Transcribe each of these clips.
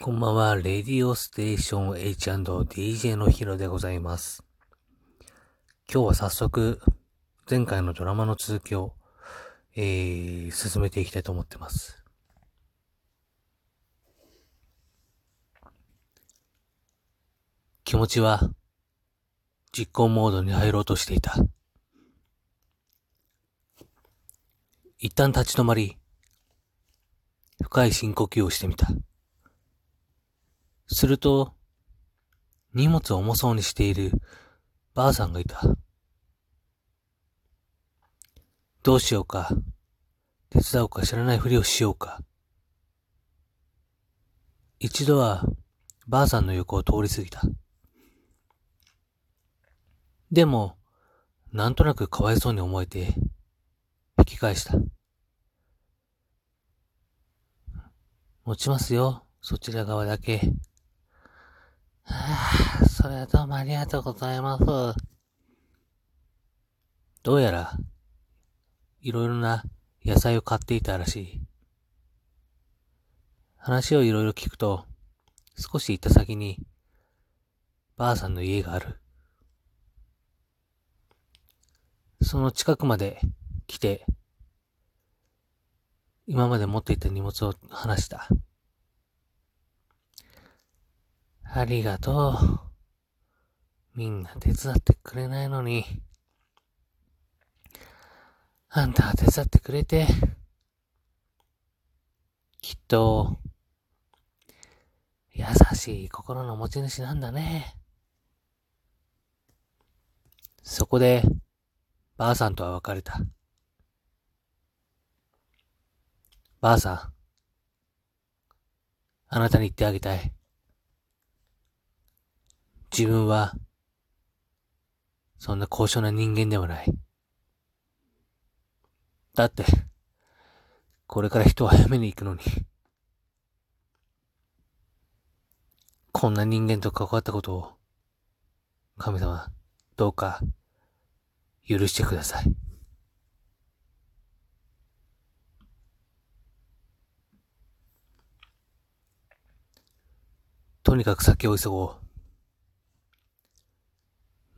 こんばんは、レディオステーション H&DJ のヒロでございます。今日は早速、前回のドラマの続きを、えー、進めていきたいと思ってます。気持ちは、実行モードに入ろうとしていた。一旦立ち止まり、深い深呼吸をしてみた。すると、荷物を重そうにしているばあさんがいた。どうしようか。手伝おうか知らないふりをしようか。一度はばあさんの横を通り過ぎた。でも、なんとなくかわいそうに思えて、き返した。持ちますよ、そちら側だけ。はあ、それはどうもありがとうございます。どうやら、いろいろな野菜を買っていたらしい。話をいろいろ聞くと、少し行った先に、ばあさんの家がある。その近くまで来て、今まで持っていた荷物を離した。ありがとう。みんな手伝ってくれないのに。あんたは手伝ってくれて、きっと、優しい心の持ち主なんだね。そこで、ばあさんとは別れた。ばあさん、あなたに言ってあげたい。自分は、そんな高尚な人間ではない。だって、これから人を早めに行くのに。こんな人間と関わったことを、神様、どうか、許してください。とにかく先を急ご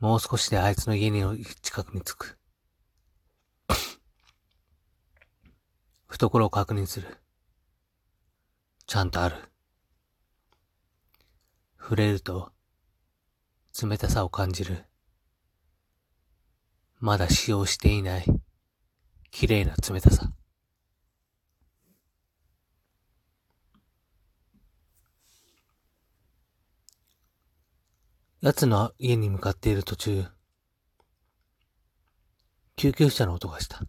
う。もう少しであいつの家の近くに着く。懐を確認する。ちゃんとある。触れると、冷たさを感じる。まだ使用していない、綺麗な冷たさ。奴の家に向かっている途中、救急車の音がした。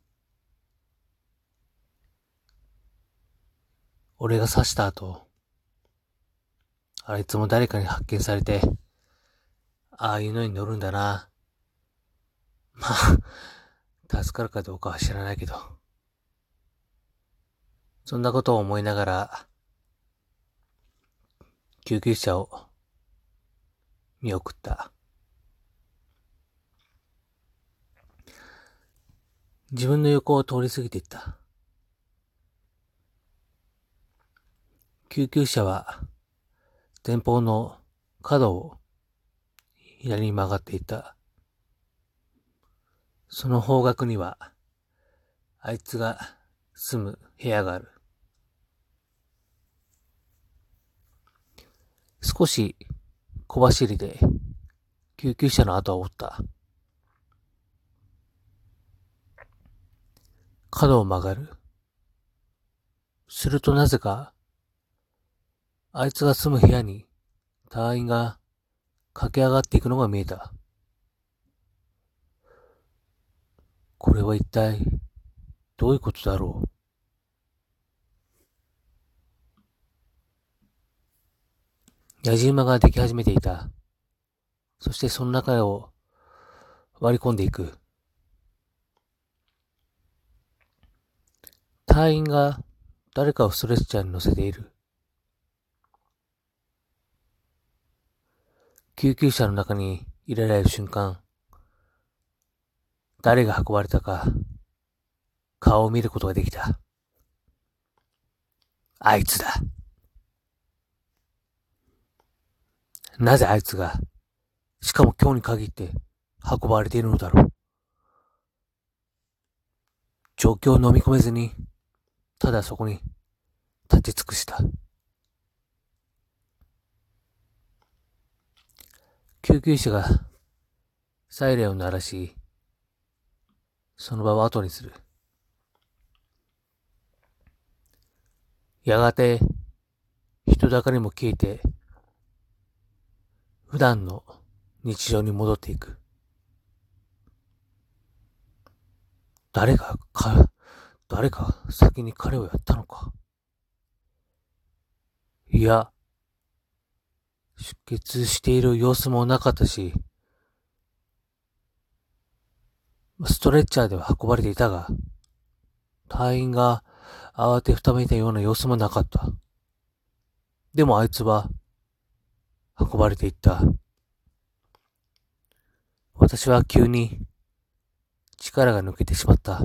俺が刺した後、あいつも誰かに発見されて、ああいうのに乗るんだな。まあ、助かるかどうかは知らないけど。そんなことを思いながら、救急車を見送った。自分の横を通り過ぎていった。救急車は前方の角を左に曲がっていた。その方角には、あいつが住む部屋がある。少し小走りで救急車の後を追った。角を曲がる。するとなぜか、あいつが住む部屋に隊員が駆け上がっていくのが見えた。これは一体どういうことだろう野じ馬ができ始めていた。そしてその中を割り込んでいく。隊員が誰かをストレッチャーに乗せている。救急車の中に入れられる瞬間、誰が運ばれたか、顔を見ることができた。あいつだ。なぜあいつが、しかも今日に限って運ばれているのだろう。状況を飲み込めずに、ただそこに立ち尽くした。救急車がサイレンを鳴らし、その場を後にする。やがて、人だかりも消えて、普段の日常に戻っていく。誰が、か、誰か先に彼をやったのか。いや、出血している様子もなかったし、ストレッチャーでは運ばれていたが、隊員が慌てふためいたような様子もなかった。でもあいつは、運ばれていった。私は急に力が抜けてしまった。